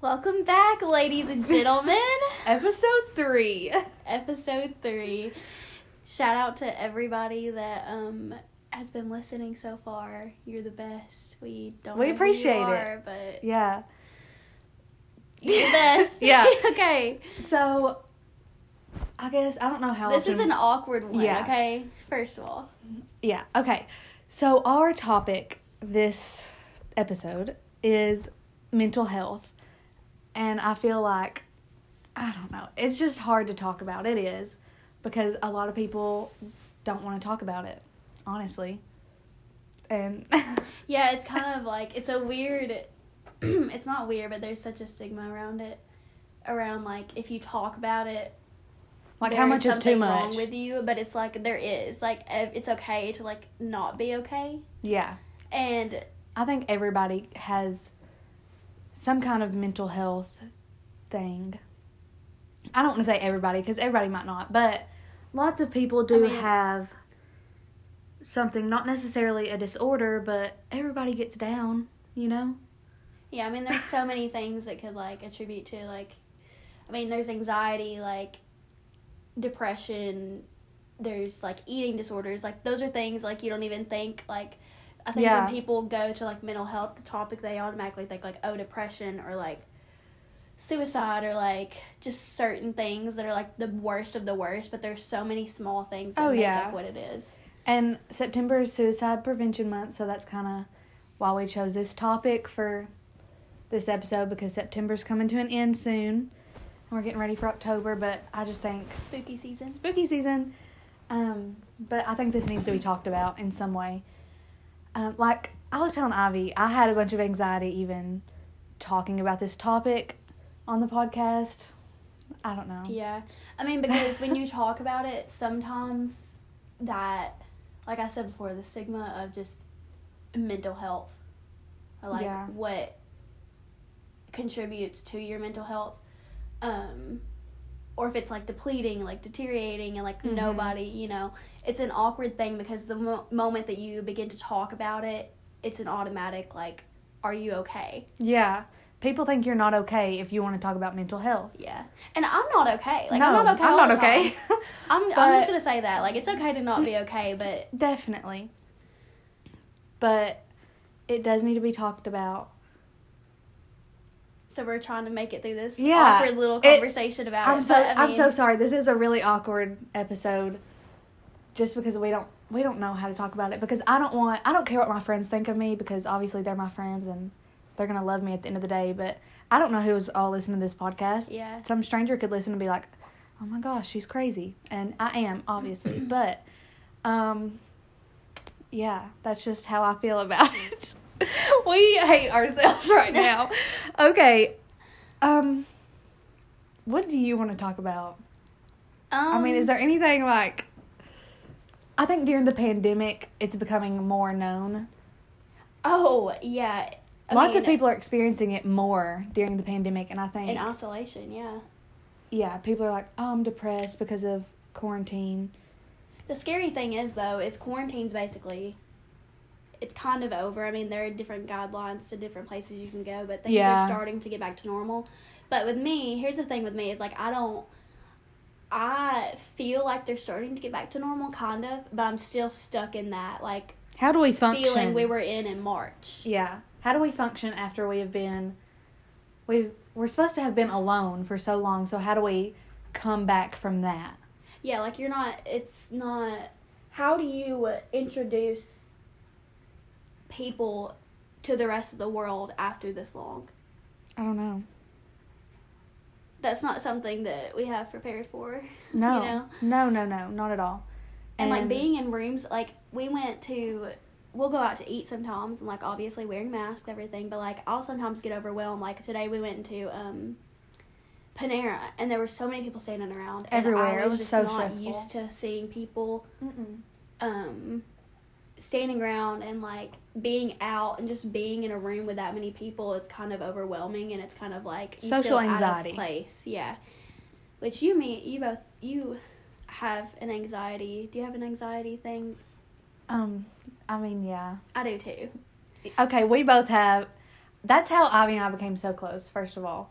Welcome back, ladies and gentlemen. Episode three. Episode three. Shout out to everybody that um has been listening so far. You're the best. We don't. We appreciate you it. but Yeah. you're the best. Yeah. okay. So, I guess I don't know how. This is an awkward one. Yeah. Okay. First of all, Yeah. Okay. So our topic this episode is mental health, and I feel like I don't know. It's just hard to talk about. It is because a lot of people don't want to talk about it, honestly. And yeah, it's kind of like it's a weird. it's not weird, but there's such a stigma around it. Around like if you talk about it, like how much is too much? wrong with you but it's like there is like it's okay to like not be okay yeah. and I think everybody has some kind of mental health thing. I don't want to say everybody because everybody might not, but lots of people do I mean- have something, not necessarily a disorder, but everybody gets down, you know? yeah i mean there's so many things that could like attribute to like i mean there's anxiety like depression there's like eating disorders like those are things like you don't even think like i think Yeah. when people go to like mental health the topic they automatically think like oh depression or like suicide or like just certain things that are like the worst of the worst but there's so many small things that Oh, make yeah. up what it is And September is Suicide Prevention Month, so that's kind of why we chose this topic for this episode because September's coming to an end soon. We're getting ready for October, but I just think spooky season spooky season. Um, but I think this needs to be talked about in some way. Um, like I was telling Ivy, I had a bunch of anxiety even talking about this topic on the podcast. I don't know. Yeah. I mean, because when you talk about it, sometimes that, like I said before, the stigma of just mental health, or like Yeah. what contributes to your mental health, um, or if it's like depleting, like deteriorating, and like Mhm. nobody, you know, it's an awkward thing because the mo- moment that you begin to talk about it, it's an automatic, like, are you okay? Yeah. People think you're not okay if you want to talk about mental health. Yeah. And I'm not okay. Like, no, I'm not okay. I'm not okay. I'm, I'm just gonna say that like it's okay to not be okay, but Definitely. But it does need to be talked about. So we're trying to make it through this Yeah, awkward little it- conversation about I'm it. so but, I I'm so sorry. This is a really awkward episode, just because we don't we don't know how to talk about it. Because I don't want I don't care what my friends think of me because obviously they're my friends and they're gonna love me at the end of the day. But I don't know who's all listening to this podcast. Yeah. Some stranger could listen and be like, "Oh my gosh, she's crazy," and I am obviously. but, um, yeah, that's just how I feel about it. We hate ourselves right now. okay. Um what do you want to talk about? Um, I mean, is there anything like I think during the pandemic it's becoming more known. Oh yeah. I Lots of people are experiencing it more during the pandemic and I think in isolation. Yeah. yeah, people are like, "Oh, I'm depressed because of quarantine." The scary thing is though is quarantine's basically. It's kind of over. I mean, there are different guidelines to different places you can go, but things Yeah. are starting to get back to normal. But with me, here's the thing with me is like I don't. I feel like they're starting to get back to normal, kind of, but I'm still stuck in that like How do we function? feeling we were in in March. Yeah. How do we function after we have been we we're supposed to have been alone for so long, so how do we come back from that? Yeah, like you're not. It's not. How do you introduce people to the rest of the world after this long? I don't know. That's not something that we have prepared for. No. You know? No, no, no, not at all. And, like being in rooms, like we went to, we'll go out to eat sometimes, and like obviously wearing masks, everything. But like I'll sometimes get overwhelmed. Like today we went into um, Panera, and there were so many people standing around. and Everywhere. I It was, was just so not stressful. used to seeing people Mm-mm. um, standing around and like being out and just being in a room with that many people. is kind of overwhelming, and it's kind of like Social feel out of anxiety. place, yeah. Which you mean you both you have an anxiety. Do you have an anxiety thing? Um I mean, yeah. I do too. Okay, we both have that's how Ivy and I became so close. First of all,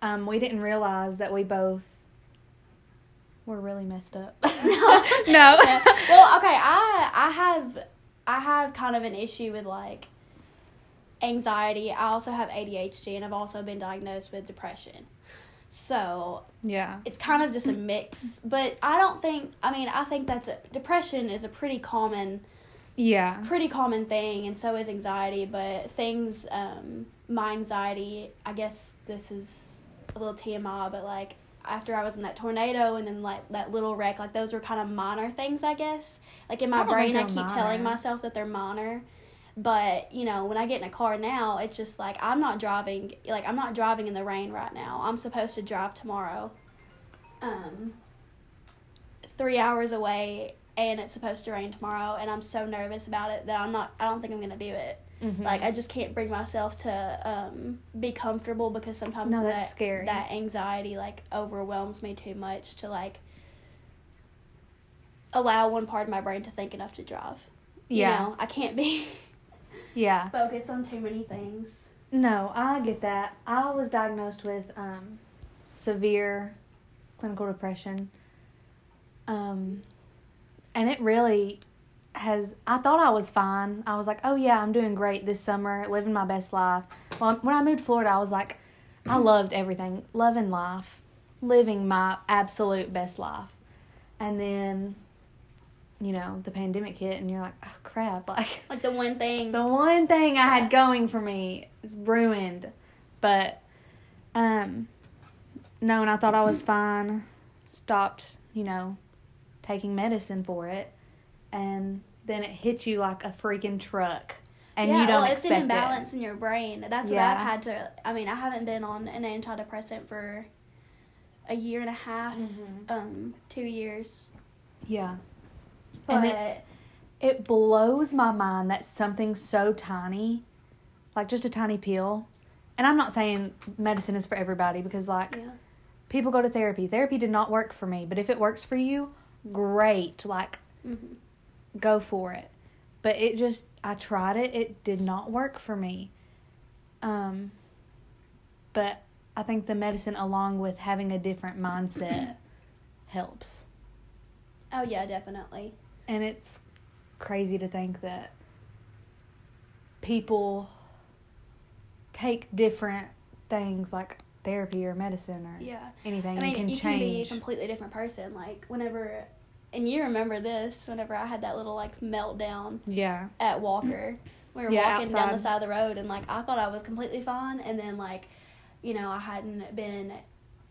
um, we didn't realize that we both were really messed up. no. Yeah. Well, okay, I I have I have kind of an issue with like anxiety. I also have ADHD and I've also been diagnosed with depression. So, Yeah. it's kind of just a mix, but I don't think I mean, I think that's a, depression is a pretty common Yeah. pretty common thing and so is anxiety but things um my anxiety i guess this is a little tmi but like after i was in that tornado and then like that little wreck like those were kind of minor things i guess. Like in my I brain i keep telling myself that they're minor. But you know when i get in a car now it's just like i'm not driving like i'm not driving in the rain right now. I'm supposed to drive tomorrow um three hours away and it's supposed to rain tomorrow and i'm so nervous about it that i'm not i don't think i'm gonna do it Mhm. like i just can't bring myself to um, be comfortable because sometimes No, that, that's scary. that anxiety like overwhelms me too much to like allow one part of my brain to think enough to drive yeah. you know i can't be Yeah. focused on too many things No, I get that. I was diagnosed with um, severe clinical depression. Um, and it really has. I thought I was fine. I was like, oh, yeah, I'm doing great this summer, living my best life. Well, when I moved to Florida, I was like, I loved everything, loving life, living my absolute best life. And then, you know, the pandemic hit, and you're like, oh, crap. Like, like the one thing the one thing I had going for me is ruined. But um no, and I thought I was fine. Stopped, you know, taking medicine for it. And then it hits you like a freaking truck. And yeah, you don't well, it's an imbalance in your brain. That's what I've had to. I mean, I haven't been on an antidepressant for a year and a half, Mhm. um, two years. Yeah. But And it- It blows my mind that something so tiny, like just a tiny pill, and I'm not saying medicine is for everybody because like yeah, people go to therapy. Therapy did not work for me, but if it works for you, great. Like, hmm go for it. But it just, I tried it. It did not work for me. Um, but I think the medicine, along with having a different mindset, helps. oh yeah, definitely. And it's crazy to think that people take different things like therapy or medicine or Yeah, anything I mean, and can you can be a completely different person. Like whenever, and you remember this. Whenever I had that little like meltdown yeah. at Walker. We were Yeah, walking down the side of the road, and like I thought I was completely fine, and then like, you know, I hadn't been,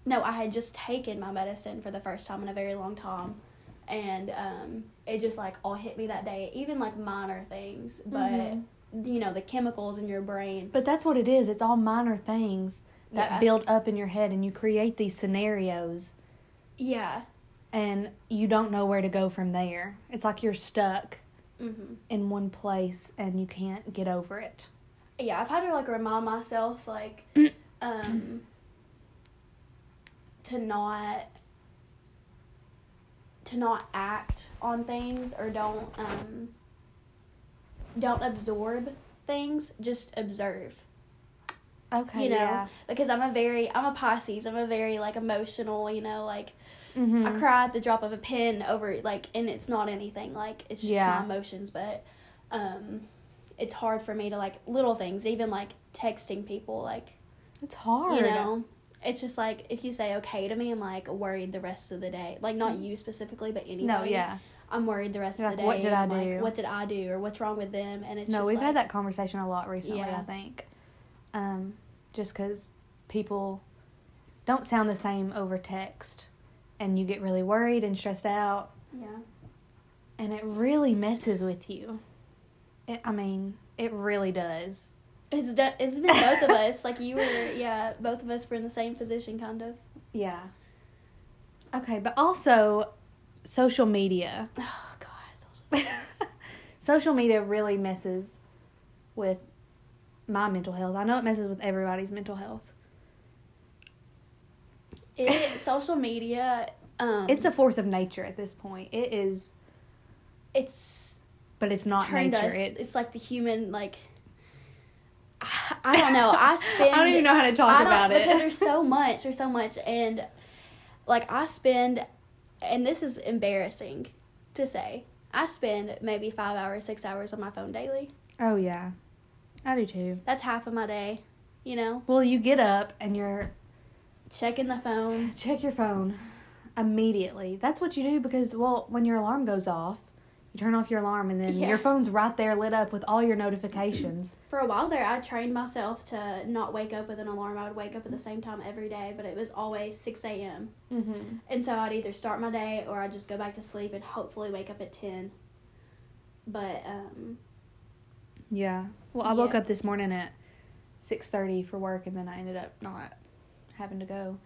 no, I had just taken my medicine for the first time in a very long time, and um, it just like all hit me that day. Even like minor things, but Mhm. you know the chemicals in your brain. But that's what it is. It's all minor things that Yeah. build up in your head and you create these scenarios Yeah. And you don't know where to go from there. It's like you're stuck hmm in one place and you can't get over it. Yeah, I've had to like remind myself like, um, to not to not act on things or don't um don't absorb things just observe Okay. you know Yeah. because i'm a very i'm a pisces i'm a very like emotional you know like Mm-hmm. i cry at the drop of a pin over like and it's not anything like it's just Yeah. my emotions but um it's hard for me to like little things even like texting people like It's hard. you know it's just like if you say okay to me i'm like worried the rest of the day like not you specifically but anybody No, yeah. i'm worried the rest You're of the like, day "What did I like, do?" what did i do or what's wrong with them and it's No, we've like, had that conversation a lot recently, Yeah. I think. Um, just because people don't sound the same over text and you get really worried and stressed out yeah and it really messes with you. It, I mean, it really does. it's done it's been both of us like you were yeah both of us were in the same position kind of Yeah. Okay, but also social media. oh god social media really messes with my mental health. I know it messes with everybody's mental health. It social media um It's a force of nature at this point. It is, it's but it's not nature. us It's, it's like the human like I don't know. I spend. I don't even know how to talk I about it. because there's so much. There's so much, and like I spend, and this is embarrassing to say. I spend maybe five hours, six hours on my phone daily. oh yeah, I do too. That's half of my day. You know, Well, you get up and you're checking the phone. check your phone immediately. That's what you do because well, when your alarm goes off, you turn off your alarm and then Yeah. your phone's right there lit up with all your notifications. For a while there, I trained myself to not wake up with an alarm. I would wake up at the same time every day, but it was always six a.m. Mm-hmm. And so I'd either start my day or I'd just go back to sleep and hopefully wake up at 10. But, um, Yeah. Well, I woke up this morning at six thirty for work, and then I ended up not having to go.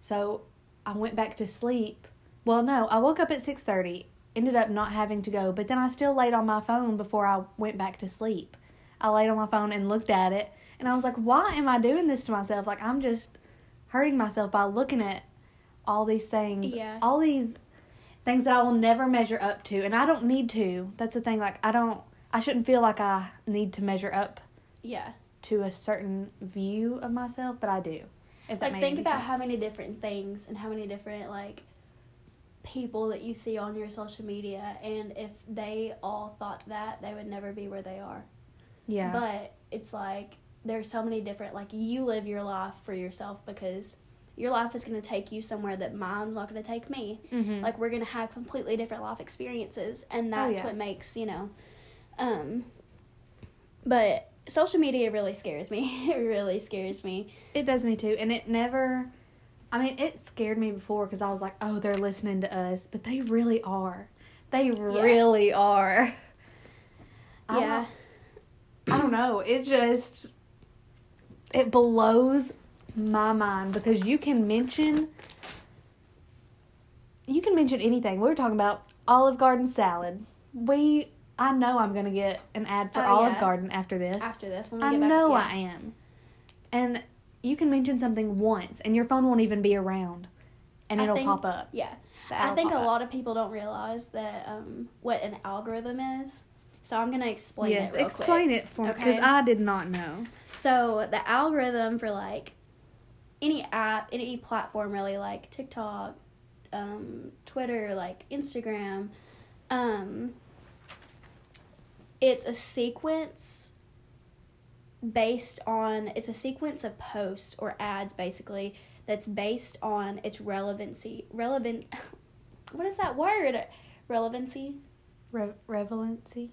So I went back to sleep. Well, no, I woke up at six thirty. Ended up not having to go, but then I still laid on my phone before I went back to sleep. I laid on my phone and looked at it, and I was like, "Why am I doing this to myself? Like I'm just hurting myself by looking at all these things, Yeah. all these things that I will never measure up to, and I don't need to. That's the thing. Like I don't, I shouldn't feel like I need to measure up yeah. to a certain view of myself, but I do. If Like, think about sense. how many different things and how many different, like, people that you see on your social media. And if they all thought that, they would never be where they are. yeah, But it's like, there's so many different, like, you live your life for yourself because your life is going to take you somewhere that mine's not going to take me. mm-hmm. like we're gonna have completely different life experiences and that's yeah. what makes you know um but social media really scares me it really scares me it does me too, and it never. I mean, it scared me before because I was like, "Oh, they're listening to us," but they really are. They really are. I yeah don't- I don't know. It just it blows my mind because you can mention you can mention anything. We were talking about Olive Garden salad. We I know I'm gonna get an ad for Oh, Olive yeah. Garden after this. after this when we I get back know yeah. I am. And you can mention something once and your phone won't even be around and I it'll think- pop up. yeah i think a up. lot of people don't realize that um what an algorithm is so i'm gonna explain Yes, it real explain quick. it for me because Okay. I did not know. So the algorithm for like any app, any platform really, like TikTok, um, Twitter, like Instagram, um, it's a sequence based on it's a sequence of posts or ads basically that's based on its relevancy relevant what is that word relevancy Re- relevancy.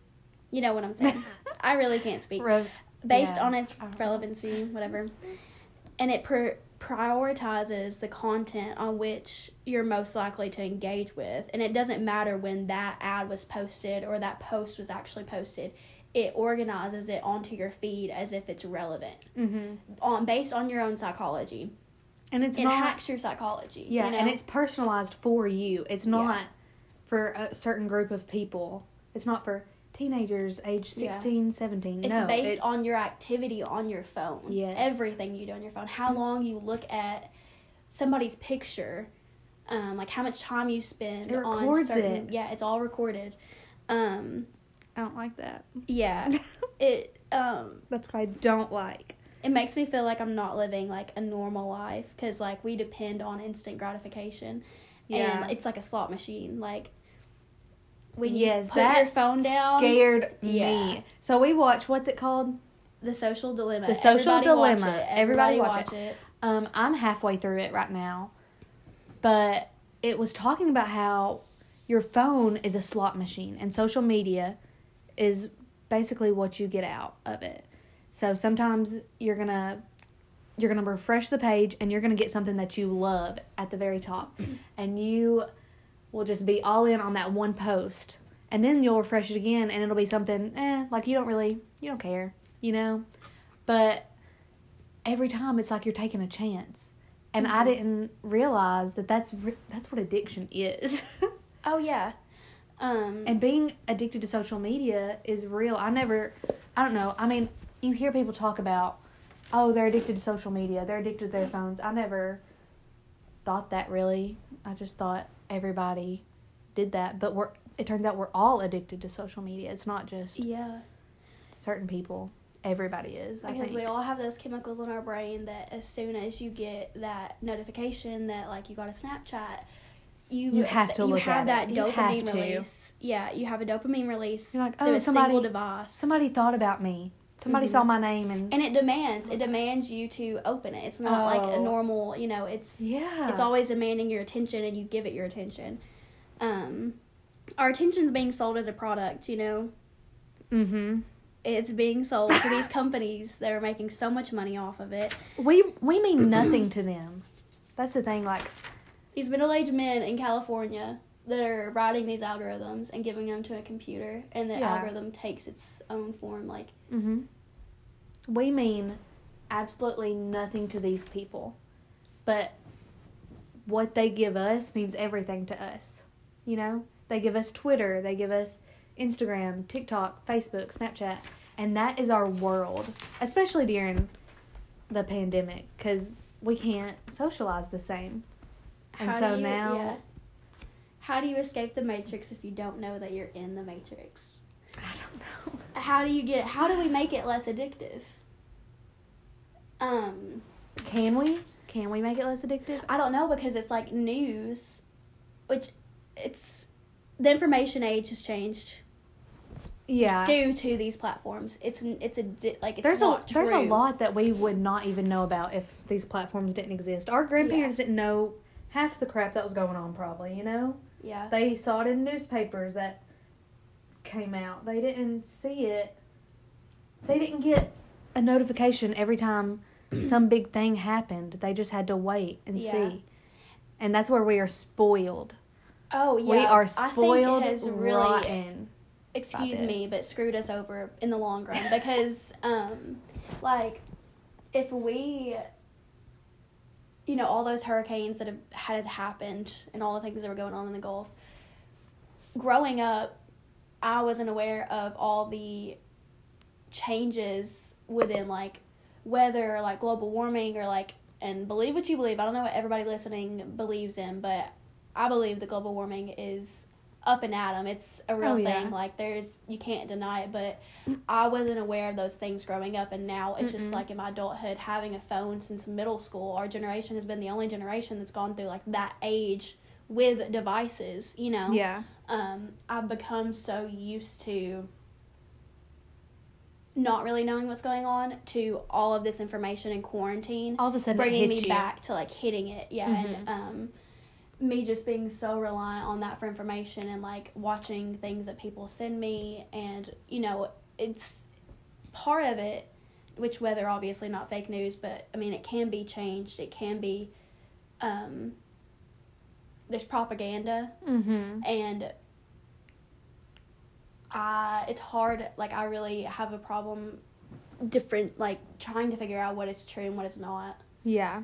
you know what i'm saying i really can't speak Re- based Yeah. on its I don't know. relevancy, whatever. And it pr- prioritizes the content on which you're most likely to engage with. And it doesn't matter when that ad was posted or that post was actually posted. It organizes it onto your feed as if it's relevant mm-hmm. on based on your own psychology. And it's it not hacks your psychology. Yeah, you know? and it's personalized for you. It's Yeah. not for a certain group of people. It's not for teenagers age Yeah. 16, 17. It's no, based it's, on your activity on your phone. Yes. Everything you do on your phone. How long you look at somebody's picture. Um, like how much time you spend It on certain it. yeah, it's all recorded. Um, I don't like that. yeah. it um That's what I don't like. it makes me feel like I'm not living like a normal life cuz like we depend on instant gratification. Yeah. And it's like a slot machine. Like when yes, you put that your phone down, scared Yeah. me. So we watch what's it called? the social dilemma. The Social Everybody watch Dilemma. it. Everybody Everybody, watch watch it. Um, I'm halfway through it right now, but it was talking about how your phone is a slot machine and social media is basically what you get out of it. So sometimes you're gonna you're gonna refresh the page and you're gonna get something that you love at the very top, and you will just be all in on that one post, and then you'll refresh it again and it'll be something eh like you don't really you don't care you know, but every time it's like you're taking a chance. And i Mhm. didn't realize that that's that's what addiction is. Oh yeah. Um and being addicted to social media is real. I never i don't know. I mean you hear people talk about oh they're addicted to social media they're addicted to their phones. I never thought that really i just thought everybody did that but we're it turns out we're all addicted to social media it's not just yeah. certain people everybody is. I because think. we all have those chemicals in our brain that as soon as you get that notification that like you got a Snapchat, you You have to you look have at that it. You have dopamine to. release. Yeah, you have a dopamine release You're like, "Oh, somebody- device. Somebody thought about me. Somebody Mhm. saw my name and, and it demands it demands you to open it. It's not like a Oh. normal, you know. It's yeah, it's always demanding your attention, and you give it your attention. Um, our attention's being sold as a product. You know, Mm-hmm. it's being sold to these companies that are making so much money off of it. We we mean nothing to them. That's the thing. Like, these middle-aged men in California that are writing these algorithms and giving them to a computer, and the Yeah. algorithm takes its own form. Like, mm-hmm. we mean absolutely nothing to these people, but what they give us means everything to us. You know, they give us Twitter, they give us Instagram, TikTok, Facebook, Snapchat, and that is our world, especially during the pandemic, because we can't socialize the same. And how so you, now- yeah. How do you escape the matrix if you don't know that you're in the matrix? I don't know. How do you get? How do we make it less addictive? Um, Can we? Can we make it less addictive? I don't know because it's like news, which it's the information age has changed Yeah. due to these platforms. It's it's a like it's there's a not there's a lot that we would not even know about if these platforms didn't exist. Our grandparents didn't know half the crap that was going on. Probably, you know, Yeah. they saw it in newspapers that came out. They didn't see it. They didn't get a notification every time some big thing happened. They just had to wait and Yeah. see. And that's where we are spoiled. Oh yeah. we are spoiled I think it has really rotten. excuse me, but screwed us over in the long run because, um, like, if we, you know, all those hurricanes that have had happened and all the things that were going on in the Gulf. Growing up, I wasn't aware of all the changes within like weather, or, like global warming, or like. And believe what you believe. I don't know what everybody listening believes in, but I believe that global warming is up and at them. It's a real Oh, yeah. thing. Like there's you can't deny it. But I wasn't aware of those things growing up, and now it's just Mm-mm. like in my adulthood having a phone since middle school. Our generation has been the only generation that's gone through like that age with devices. You know. Yeah. Um, I've become so used to not really knowing what's going on to all of this information in quarantine All of a sudden, bringing me you. back to like hitting it yeah Mhm. and um me just being so reliant on that for information and like watching things that people send me and you know it's part of it which whether obviously not fake news but i mean it can be changed it can be um there's propaganda Mm-hmm. and I it's hard like I really have a problem different like trying to figure out what is true and what is not Yeah.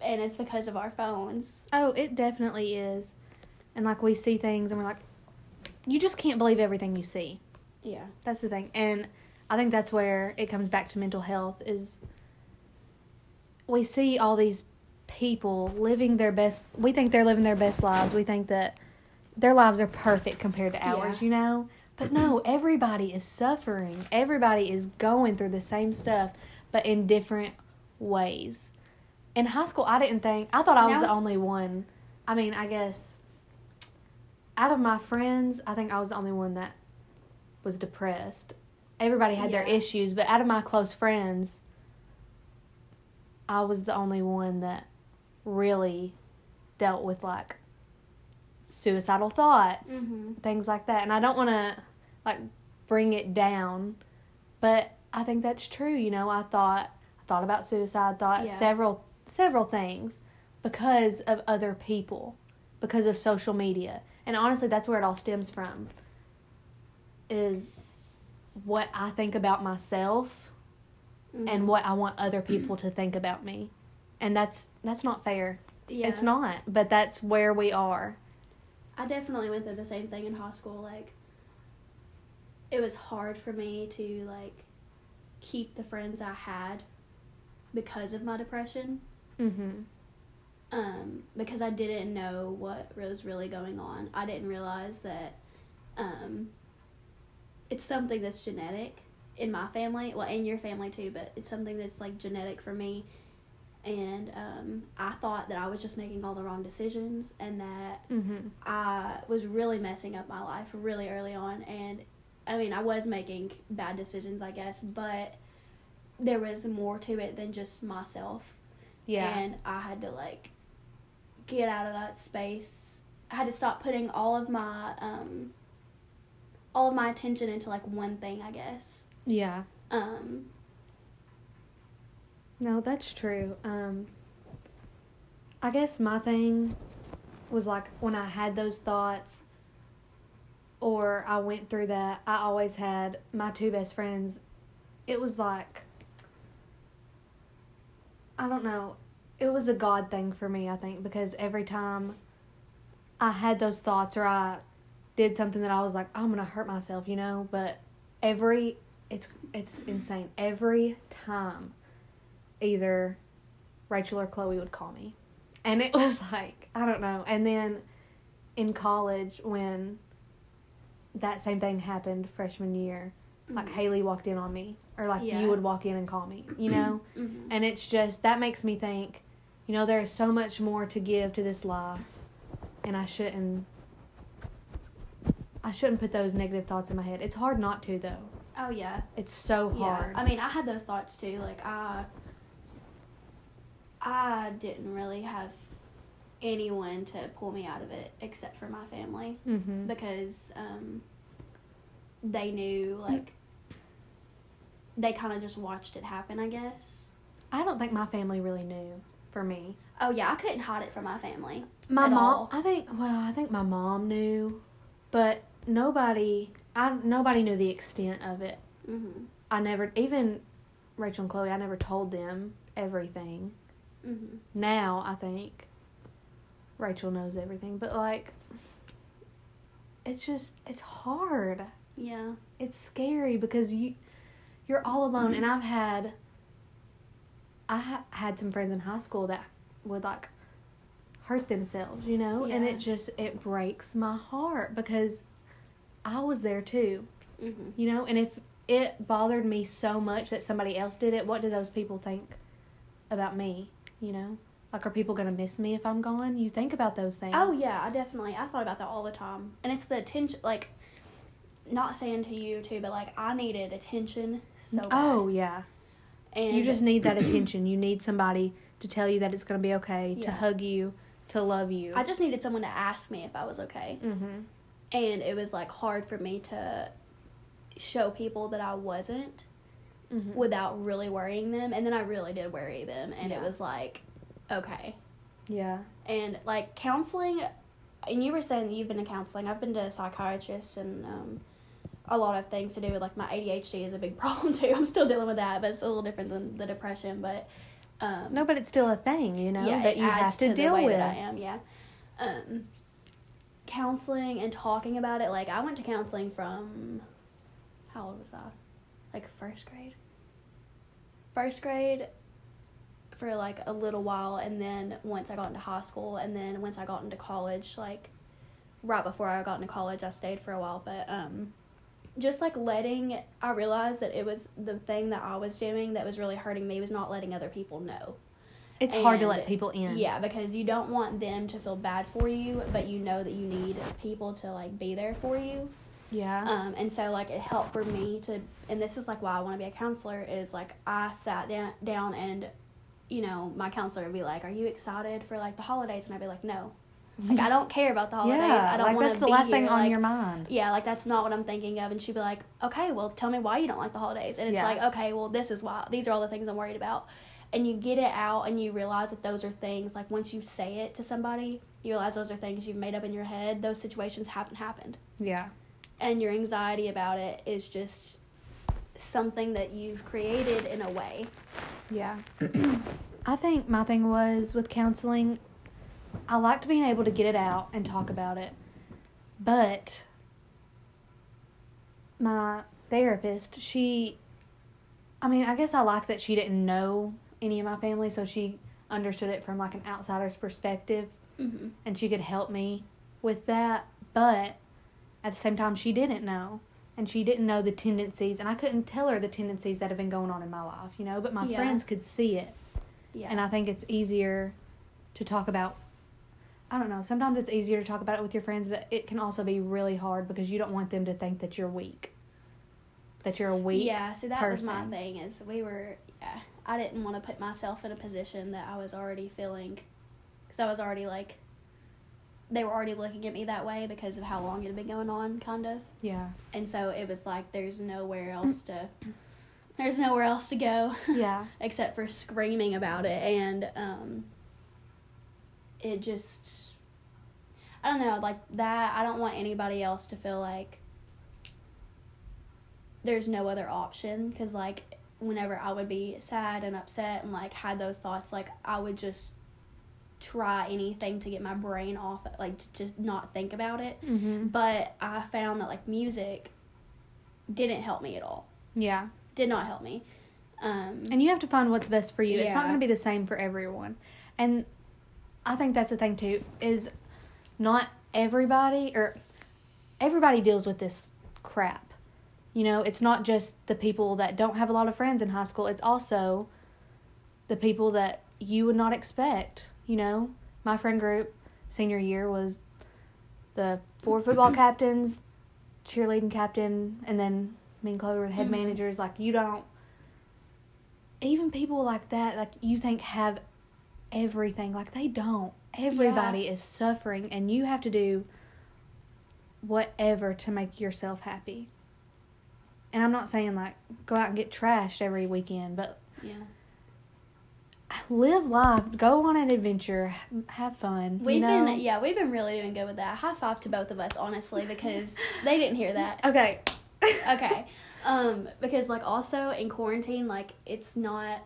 And it's because of our phones Oh, it definitely is. And like we see things and we're like, you just can't believe everything you see. yeah That's the thing. And I think that's where it comes back to mental health is we see all these people living their best we think they're living their best lives. We think that their lives are perfect compared to ours, Yeah. you know? But no, everybody is suffering. Everybody is going through the same stuff, but in different ways. In high school, I didn't think, I thought I was the only one. I mean, I guess out of my friends, I think I was the only one that was depressed. Everybody had their issues, but out of my close friends, I was the only one that really dealt with like suicidal thoughts, mm-hmm. things like that. And I don't want to like bring it down, but I think that's true, you know. I thought I thought about suicide, thought Yeah. several several things because of other people, because of social media. And honestly, that's where it all stems from. Is what I think about myself Mm-hmm. and what I want other people to think about me. And that's that's not fair. yeah It's not, but that's where we are. I definitely went through the same thing in high school like it was hard for me to like keep the friends I had because of my depression Mhm. um, because I didn't know what was really going on. I didn't realize that um, it's something that's genetic in my family, well, in your family too, but it's something that's like genetic for me. And um, I thought that I was just making all the wrong decisions and that Mm-hmm. I was really messing up my life really early on. And I mean, I was making bad decisions, I guess, but there was more to it than just myself. Yeah. And I had to like get out of that space. I had to stop putting all of my um all of my attention into like one thing, I guess. yeah. Um No, that's true. Um, I guess my thing was like when I had those thoughts or I went through that, I always had my two best friends. It was like, I don't know, it was a God thing for me, I think, because every time I had those thoughts or I did something that I was like, oh, I'm to hurt myself, you know, but every, it's, it's insane. Every time either Rachel or Chloe would call me. And it was like, I don't know. And then in college, when that same thing happened freshman year, like Mhm. Haley walked in on me, or like Yeah. you would walk in and call me, you know? mhm. and it's just, that makes me think, you know, there is so much more to give to this life, and I shouldn't. I shouldn't put those negative thoughts in my head. It's hard not to though. Oh yeah. It's so hard. Yeah. I mean, I had those thoughts too. Like I I didn't really have anyone to pull me out of it except for my family mm-hmm. because um they knew like they kind of just watched it happen, I guess. I don't think my family really knew for me. Oh yeah, I couldn't hide it from my family. My mom, all. I think. Well, I think my mom knew, but nobody. I nobody knew the extent of it. Mhm. I never even Rachel and Chloe. I never told them everything. Mhm. Now I think Rachel knows everything, but like, it's just it's hard. Yeah. It's scary because you you're all alone, and I've had. I ha- had some friends in high school that would like hurt themselves, you know, and it just it breaks my heart because I was there too, Mhm. you know, and if it bothered me so much that somebody else did it, what do those people think about me, you know? Like are people going to miss me if I'm gone? You think about those things. Oh yeah, I definitely. I thought about that all the time, and it's the attention. Like, not saying to you too, but like I needed attention so bad. Oh, yeah. and you just need that attention. You need somebody to tell you that it's going to be okay, to hug you, to love you. I just needed someone to ask me if I was okay, mm-hmm. and it was like hard for me to show people that I wasn't Mm-hmm. without really worrying them, and then I really did worry them, and it was like, okay, Yeah. and like counseling and you were saying that you've been to counseling i've been to a psychiatrist and um, a lot of things to do with like my adhd is a big problem too. I'm still dealing with that but it's a little different than the depression but um, No, but it's still a thing, you know, yeah, that you have to, the deal way with. that i am yeah. Um, counseling and talking about it like i went to counseling from how old was i? Like first grade. First grade for like a little while and then once I got into high school and then once I got into college like right before I got into college I stayed for a while but um just like letting I realized that it was the thing that I was doing that was really hurting me was not letting other people know. It's hard to let people in. Yeah, because you don't want them to feel bad for you, but you know that you need people to like be there for you. Yeah. Um, and so like it helped for me to, and this is like why I want to be a counselor is like I sat down down and, you know, my counselor would be like, "Are you excited for like the holidays?" And I'd be like, "No, like I don't care about the holidays. yeah. I don't like want that's to the be last here. thing on like, your mind. yeah, like that's not what I'm thinking of." And she'd be like, "Okay, well, tell me why you don't like the holidays." And it's Yeah. like, "Okay, well, this is why. These are all the things I'm worried about." And you get it out, and you realize that those are things. Like once you say it to somebody, you realize those are things you've made up in your head. Those situations haven't happened Yeah. and your anxiety about it is just something that you've created in a way. Yeah. I think my thing was with counseling, I liked being able to get it out and talk about it. But my therapist, she, I mean, I guess I liked that she didn't know any of my family, so she understood it from like an outsider's perspective Mm-hmm. and she could help me with that. But at the same time, she didn't know. and she didn't know the tendencies and I couldn't tell her the tendencies that have been going on in my life, you know, but my Yeah. friends could see it. Yeah. And I think it's easier to talk about I don't know, sometimes it's easier to talk about it with your friends, but it can also be really hard because you don't want them to think that you're weak. That you're a weak yeah, so that was my thing is we were yeah, I didn't want to put myself in a position that I was already feeling cuz I was already like they were already looking at me that way because of how long it had been going on kind of. Yeah. And so it was like there's nowhere else to there's nowhere else to go Yeah. except for screaming about it and um it just I don't know, like that I don't want anybody else to feel like there's no other option cuz like whenever I would be sad and upset and like had those thoughts like I would just try anything to get my brain off like to just not think about it Mhm. but I found that like music didn't help me at all Yeah. did not help me um And you have to find what's best for you. It's not going to be the same for everyone. And I think that's the thing too is not everybody or everybody deals with this crap. You know, it's not just the people that don't have a lot of friends in high school. It's also the people that you would not expect, you know. My friend group senior year was the four football captains, cheerleading captain, and then me and Chloe were the head Mhm. managers. Like you don't even people like that, like you think have everything, like they don't. Everybody is suffering, and you have to do whatever to make yourself happy. And I'm not saying like go out and get trashed every weekend, but yeah live life, go on an adventure, have fun. We've you know? been yeah, we've been really doing good with that. High five to both of us, honestly, because they didn't hear that. okay. Okay. Um, because like also in quarantine, like it's not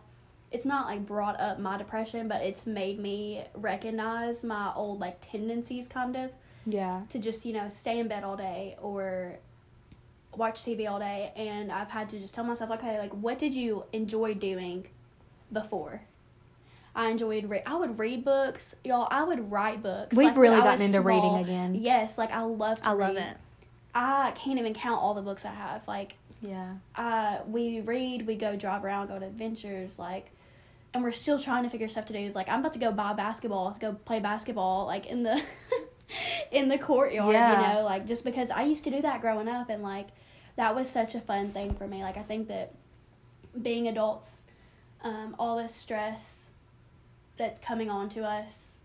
it's not like brought up my depression, but it's made me recognize my old like tendencies kind of Yeah. to just, you know, stay in bed all day or watch TV all day and I've had to just tell myself, okay, like what did you enjoy doing before? I enjoyed read. I would read books, y'all. I would write books. We've like, really gotten was into reading again. Yes, like I love. To I love it. I can't even count all the books I have. Like, Yeah. uh, we read, we go drive around, go to adventures, like, and we're still trying to figure stuff to do. Is like I'm about to go buy basketball, go play basketball, like in the in the courtyard, Yeah. you know, like just because I used to do that growing up, and like that was such a fun thing for me. Like I think that being adults, um, all this stress that's coming on to us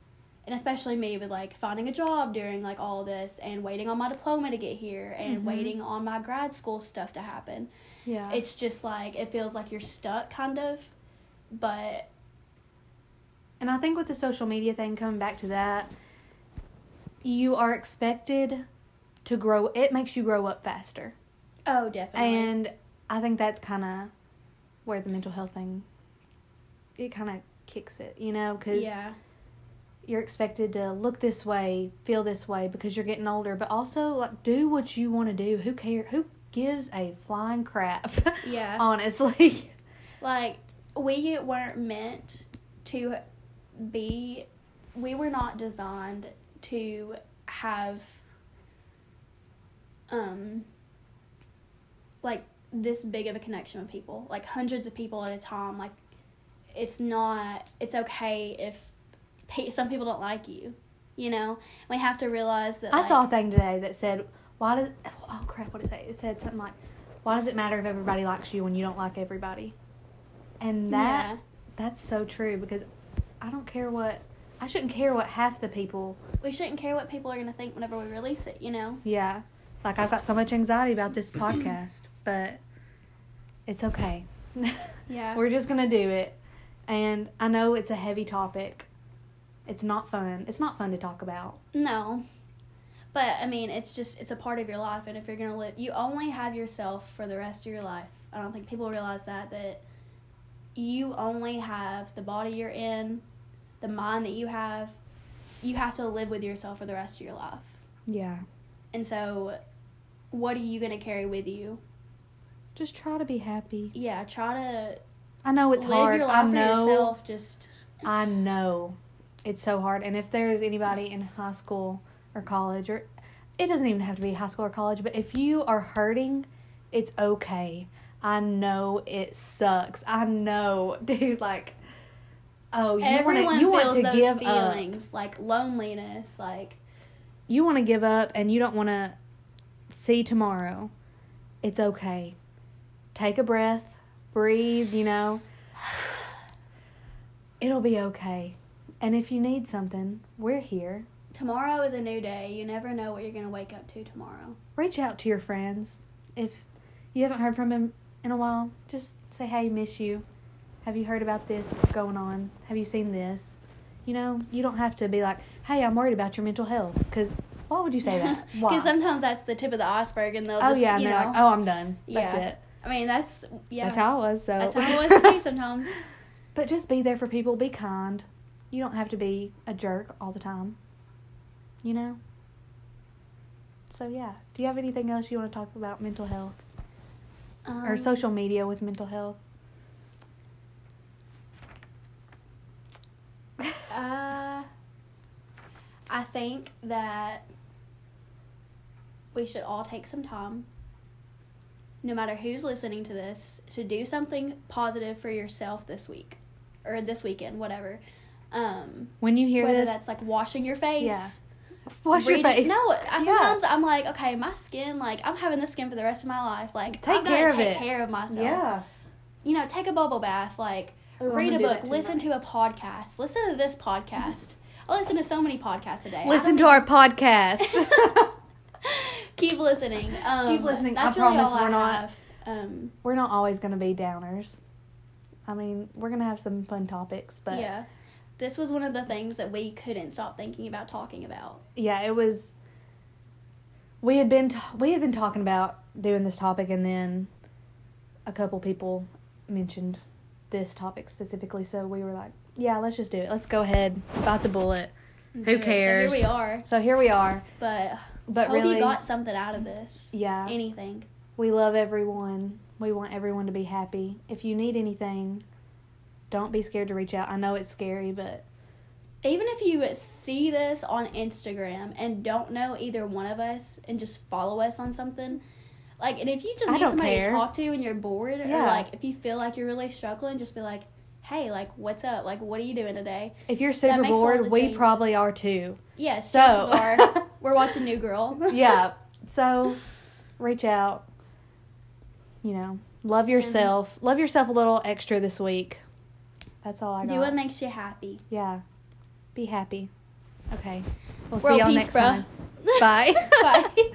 and especially me with like finding a job during like all this and waiting on my diploma to get here and Mhm. waiting on my grad school stuff to happen Yeah. it's just like it feels like you're stuck kind of but And I think with the social media thing, coming back to that, you are expected to grow. It makes you grow up faster, oh definitely and I think that's kind of where the mental health thing. It kind of kicks it, you know, because yeah you're expected to look this way, feel this way because you're getting older, but also like do what you want to do. Who care? Who gives a flying crap? yeah Honestly, like we weren't meant to be we were not designed to have um like this big of a connection with people like hundreds of people at a time like it's not it's okay if pe- some people don't like you you know we have to realize that I like, saw a thing today that said, "Why does oh crap? What did it say? It said something like, "Why does it matter if everybody likes you when you don't like everybody?" And that yeah that's so true because I don't care what I shouldn't care what half the people. we shouldn't care what people are going to think whenever we release it you know Yeah, like I've got so much anxiety about this podcast, but it's okay. yeah We're just gonna do it, and I know it's a heavy topic. It's not fun. It's not fun to talk about. No. But I mean, it's just it's a part of your life and if you're going to live you only have yourself for the rest of your life. I don't think people realize that that you only have the body you're in, the mind that you have. You have to live with yourself for the rest of your life. Yeah. And so what are you going to carry with you? Just try to be happy. Yeah, try to I know it's live hard. your I know. yourself just I know it's so hard. And if there's anybody in high school or college, or it doesn't even have to be high school or college, but if you are hurting It's okay. I know it sucks. I know, dude. Like, oh, you Everyone want to you feels want to those give up. feelings, like loneliness, like You want to give up, and you don't want to see tomorrow. It's okay. Take a breath, breathe. You know, it'll be okay. And if you need something, we're here. tomorrow is a new day. You never know what you're gonna wake up to tomorrow. reach out to your friends. If you haven't heard from him in a while, just say, hey, miss you. Have you heard about this going on? Have you seen this? You know, you don't have to be like, hey, I'm worried about your mental health. Because why would you say that? Because sometimes that's the tip of the iceberg, and they'll oh, just, yeah, and you they're know. like, oh, I'm done. That's Yeah. it. I mean, that's yeah. That's how I was. So. That's how it was too. Sometimes. but just be there for people. Be kind. You don't have to be a jerk all the time. You know? So, yeah. Do you have anything else you want to talk about mental health? Or Um, social media with mental health? Uh, I think that we should all take some time, no matter who's listening to this, to do something positive for yourself this week or this weekend, whatever. Um, When you hear whether this, that's like washing your face. Yeah. Wash your face. No, I, Yeah. sometimes I'm like, okay, my skin, like I'm having this skin for the rest of my life. Like Take I'm care of take it. care of myself. Yeah. You know, take a bubble bath. Like Ooh, read a book. Listen to a podcast. Listen to this podcast. I listen to so many podcasts a day. Listen to our podcast. keep listening. Um, Keep listening. I really promise we're I not- Um, we're not always going to be downers. I mean, we're going to have some fun topics, but yeah. Yeah, this was one of the things that we couldn't stop thinking about talking about. Yeah, it was we had been t- we had been talking about doing this topic and then a couple people mentioned this topic specifically, so we were like, yeah, let's just do it. Let's go ahead. Bite the bullet. Mm-hmm. Who Okay, cares? So here we are. So here we are. But But hope really you got something out of this. yeah. Anything. We love everyone. We want everyone to be happy. If you need anything, don't be scared to reach out. I know it's scary, but even if you see this on Instagram and don't know either one of us and just follow us on something, like, and if you just I need somebody care. to talk to and you're bored, Yeah. or like if you feel like you're really struggling, just be like, hey, like, what's up? Like, what are you doing today? if you're super bored, we change. probably are too. Yes, So- are we're watching New Girl. yeah. So reach out. You know, love yourself. Love yourself a little extra this week. That's all I got. Do what makes you happy. yeah. Be happy. Okay. We'll World see y'all next bruh. time. Bye. Bye.